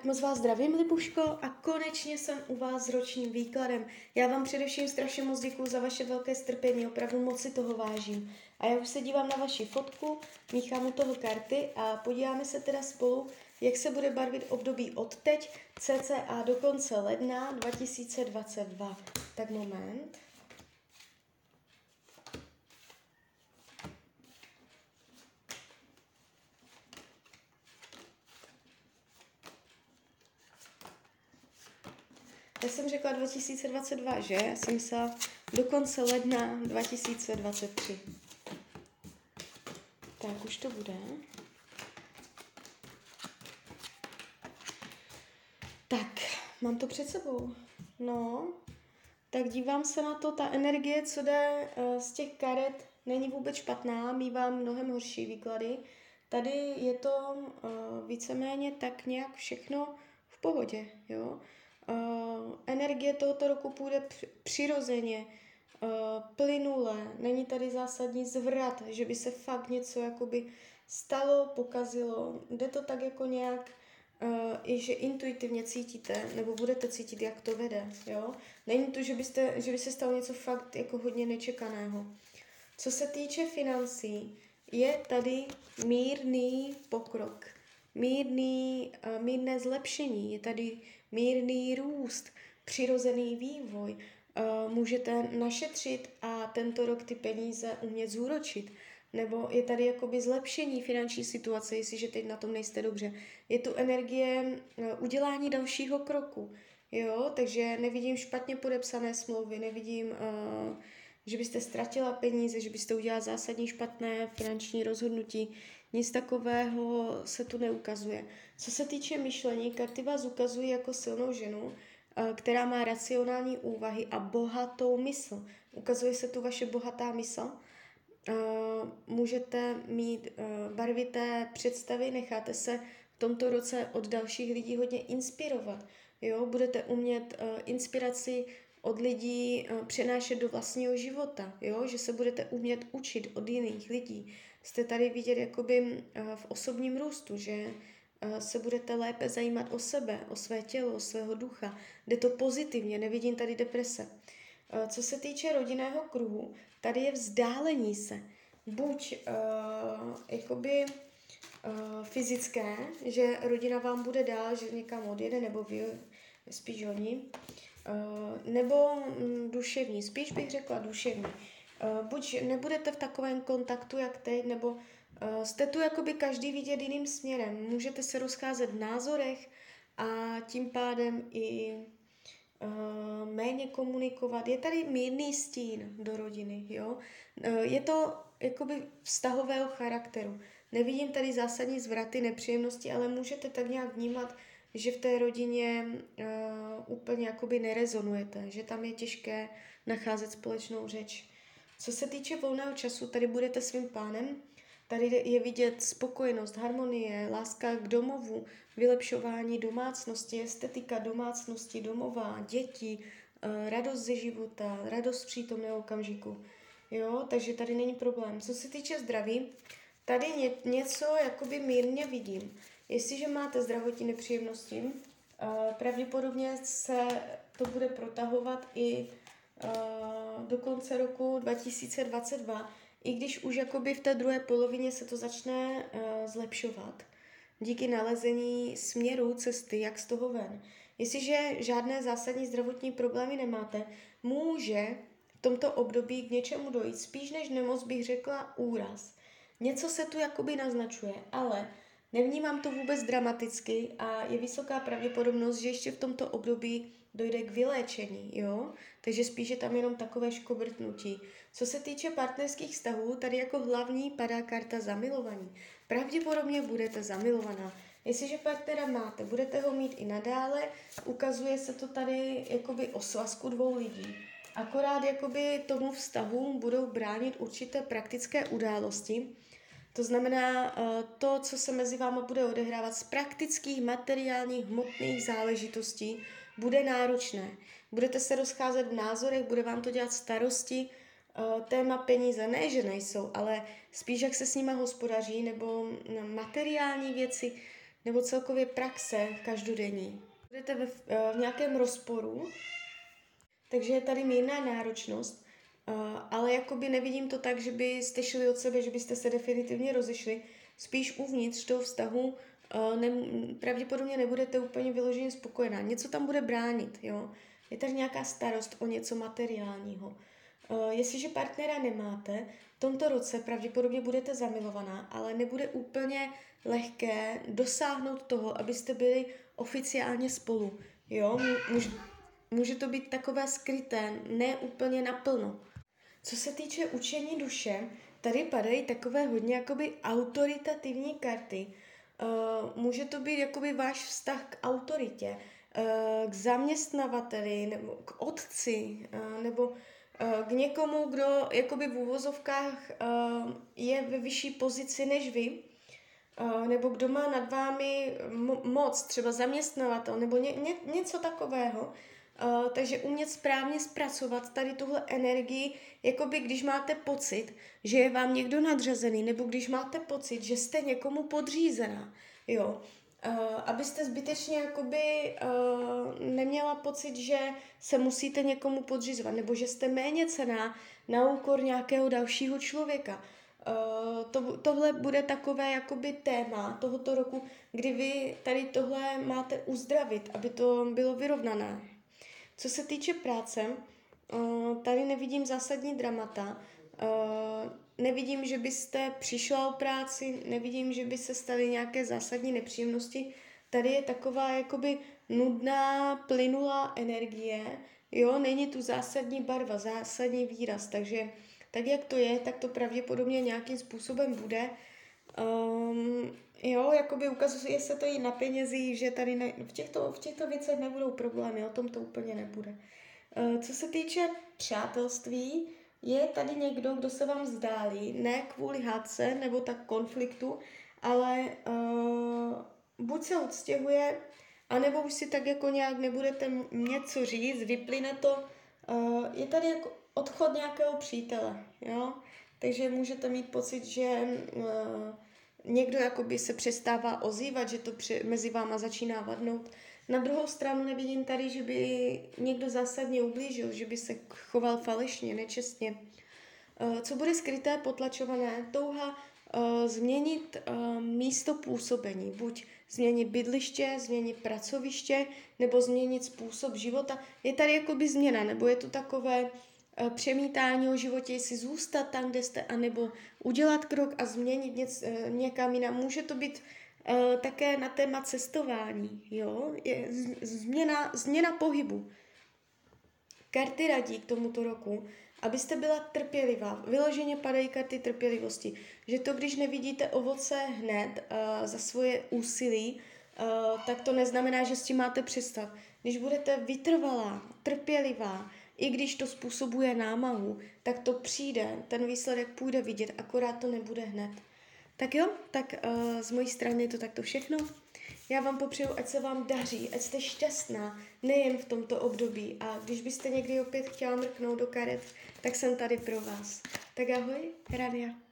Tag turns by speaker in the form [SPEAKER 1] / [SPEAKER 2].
[SPEAKER 1] Tak moc vás zdravím, Libuško, a konečně jsem u vás s ročním výkladem. Já vám především strašně moc děkuji za vaše velké strpení, opravdu moc si toho vážím. A já už se dívám na vaši fotku, míchám u toho karty a podíváme se teda spolu, jak se bude barvit období od teď, cca do konce ledna 2022. Tak moment. Já jsem řekla 2022, že? Já jsem myslela do konce ledna 2023. Tak, už to bude. Tak, mám to před sebou. No, tak dívám se na to, ta energie, co jde uh, z těch karet, není vůbec špatná, mývám mnohem horší výklady. Tady je to uh, víceméně tak nějak všechno v pohodě, jo. Uh, energie tohoto roku půjde přirozeně, uh, plynule, není tady zásadní zvrat, že by se fakt něco jakoby stalo, pokazilo. Jde to tak jako nějak, uh, i že intuitivně cítíte, nebo budete cítit, jak to vede, jo. Není to, že, byste, že by se stalo něco fakt jako hodně nečekaného. Co se týče financí, je tady mírný pokrok, mírný, mírné zlepšení, je tady mírný růst, přirozený vývoj. Uh, můžete našetřit a tento rok ty peníze umět zúročit. Nebo je tady jakoby zlepšení finanční situace, jestliže teď na tom nejste dobře. Je tu energie uh, udělání dalšího kroku. Jo, takže nevidím špatně podepsané smlouvy, nevidím, uh, že byste ztratila peníze, že byste udělala zásadní špatné finanční rozhodnutí. Nic takového se tu neukazuje. Co se týče myšlení, karty vás ukazují jako silnou ženu, eh, která má racionální úvahy a bohatou mysl. Ukazuje se tu vaše bohatá mysl. Eh, můžete mít eh, barvité představy, necháte se v tomto roce od dalších lidí hodně inspirovat. Jo? Budete umět inspiraci od lidí přenášet do vlastního života, jo? že se budete umět učit od jiných lidí. Jste tady vidět jakoby v osobním růstu, že se budete lépe zajímat o sebe, o své tělo, o svého ducha. Jde to pozitivně, nevidím tady deprese. Co se týče rodinného kruhu, tady je vzdálení se. Buď uh, jakoby uh, fyzické, že rodina vám bude dál, že někam odjede, nebo vy spíš oni, uh, nebo um, duševní, spíš bych řekla duševní. Uh, buď nebudete v takovém kontaktu, jak teď, nebo Uh, jste tu jakoby každý vidět jiným směrem. Můžete se rozcházet v názorech a tím pádem i méně komunikovat. Je tady mírný stín do rodiny, jo. Je to jakoby vztahového charakteru. Nevidím tady zásadní zvraty, nepříjemnosti, ale můžete tak nějak vnímat, že v té rodině uh, úplně jakoby nerezonujete, že tam je těžké nacházet společnou řeč. Co se týče volného času, tady budete svým pánem, Tady je vidět spokojenost, harmonie, láska k domovu, vylepšování domácnosti, estetika domácnosti, domova, děti, eh, radost ze života, radost přítomného okamžiku. Jo, takže tady není problém. Co se týče zdraví, tady ně, něco jakoby mírně vidím. Jestliže máte zdravotní nepříjemnosti, uh, pravděpodobně se to bude protahovat i uh, do konce roku 2022, i když už jakoby v té druhé polovině se to začne uh, zlepšovat díky nalezení směru cesty, jak z toho ven. Jestliže žádné zásadní zdravotní problémy nemáte, může v tomto období k něčemu dojít. Spíš než nemoc bych řekla úraz. Něco se tu jakoby naznačuje, ale nevnímám to vůbec dramaticky a je vysoká pravděpodobnost, že ještě v tomto období dojde k vyléčení, jo? Takže spíše tam jenom takové škobrtnutí. Co se týče partnerských vztahů, tady jako hlavní padá karta zamilovaní. Pravděpodobně budete zamilovaná. Jestliže partnera máte, budete ho mít i nadále, ukazuje se to tady jakoby o svazku dvou lidí. Akorát jakoby tomu vztahu budou bránit určité praktické události, to znamená eh, to, co se mezi váma bude odehrávat z praktických, materiálních, hmotných záležitostí, bude náročné. Budete se rozcházet v názorech, bude vám to dělat starosti, uh, téma peníze ne, že nejsou, ale spíš jak se s nima hospodaří, nebo materiální věci, nebo celkově praxe každodenní. Budete ve, v nějakém rozporu, takže je tady mírná náročnost, ale jakoby nevidím to tak, že byste šli od sebe, že byste se definitivně rozešli. Spíš uvnitř toho vztahu ne, pravděpodobně nebudete úplně vyloženě spokojená. Něco tam bude bránit, jo. Je tady nějaká starost o něco materiálního. Jestliže partnera nemáte, v tomto roce pravděpodobně budete zamilovaná, ale nebude úplně lehké dosáhnout toho, abyste byli oficiálně spolu. Jo, může, může to být takové skryté, ne úplně naplno. Co se týče učení duše, tady padají takové hodně jakoby autoritativní karty. Uh, může to být jakoby váš vztah k autoritě, uh, k zaměstnavateli, nebo k otci, uh, nebo k někomu, kdo jakoby v úvozovkách je ve vyšší pozici než vy, nebo kdo má nad vámi mo- moc, třeba zaměstnavatel, nebo ně, ně, něco takového, Uh, takže umět správně zpracovat tady tuhle energii, jako by když máte pocit, že je vám někdo nadřazený, nebo když máte pocit, že jste někomu podřízená, jo. Uh, abyste zbytečně jakoby uh, neměla pocit, že se musíte někomu podřizovat, nebo že jste méně cená na úkor nějakého dalšího člověka. Uh, to, tohle bude takové jakoby téma tohoto roku, kdy vy tady tohle máte uzdravit, aby to bylo vyrovnané. Co se týče práce, eh, tady nevidím zásadní dramata. Eh, nevidím, že byste přišla o práci, nevidím, že by se staly nějaké zásadní nepříjemnosti. Tady je taková jakoby nudná, plynulá energie, jo, není tu zásadní barva, zásadní výraz, takže tak, jak to je, tak to pravděpodobně nějakým způsobem bude. Um, Jo, jakoby ukazuje se to i na penězích, že tady ne, v, těchto, v těchto věcech nebudou problémy, o tom to úplně nebude. Uh, co se týče přátelství, je tady někdo, kdo se vám zdálí, ne kvůli hádce nebo tak konfliktu, ale uh, buď se odstěhuje, anebo už si tak jako nějak nebudete něco říct, vyplyne to. Uh, je tady jako odchod nějakého přítele, jo? Takže můžete mít pocit, že uh, někdo jakoby se přestává ozývat, že to při, mezi váma začíná vadnout. Na druhou stranu nevidím tady, že by někdo zásadně ublížil, že by se choval falešně, nečestně. Eh, co bude skryté, potlačované? Touha uh, změnit uh, místo působení. Buď změnit bydliště, změnit pracoviště, nebo změnit způsob života. Je tady jakoby změna, nebo je to takové Eh, přemítání o životě, jestli zůstat tam, kde jste, anebo udělat krok a změnit něc, eh, někam jinam. Může to být uh, také na téma cestování, jo? Je změna, změna pohybu. Karty radí k tomuto roku, abyste byla trpělivá. Vyloženě padají karty trpělivosti. Že to, když nevidíte ovoce hned uh, za svoje úsilí, uh, tak to neznamená, že s tím máte přestat. Když budete vytrvalá, trpělivá, i když to způsobuje námahu, tak to přijde, ten výsledek půjde vidět, akorát to nebude hned. Tak jo, tak uh, z mojí strany je to takto všechno. Já vám popřeju, ať se vám daří, ať jste šťastná, nejen v tomto období. A když byste někdy opět chtěla mrknout do karet, tak jsem tady pro vás. Tak ahoj, Radia.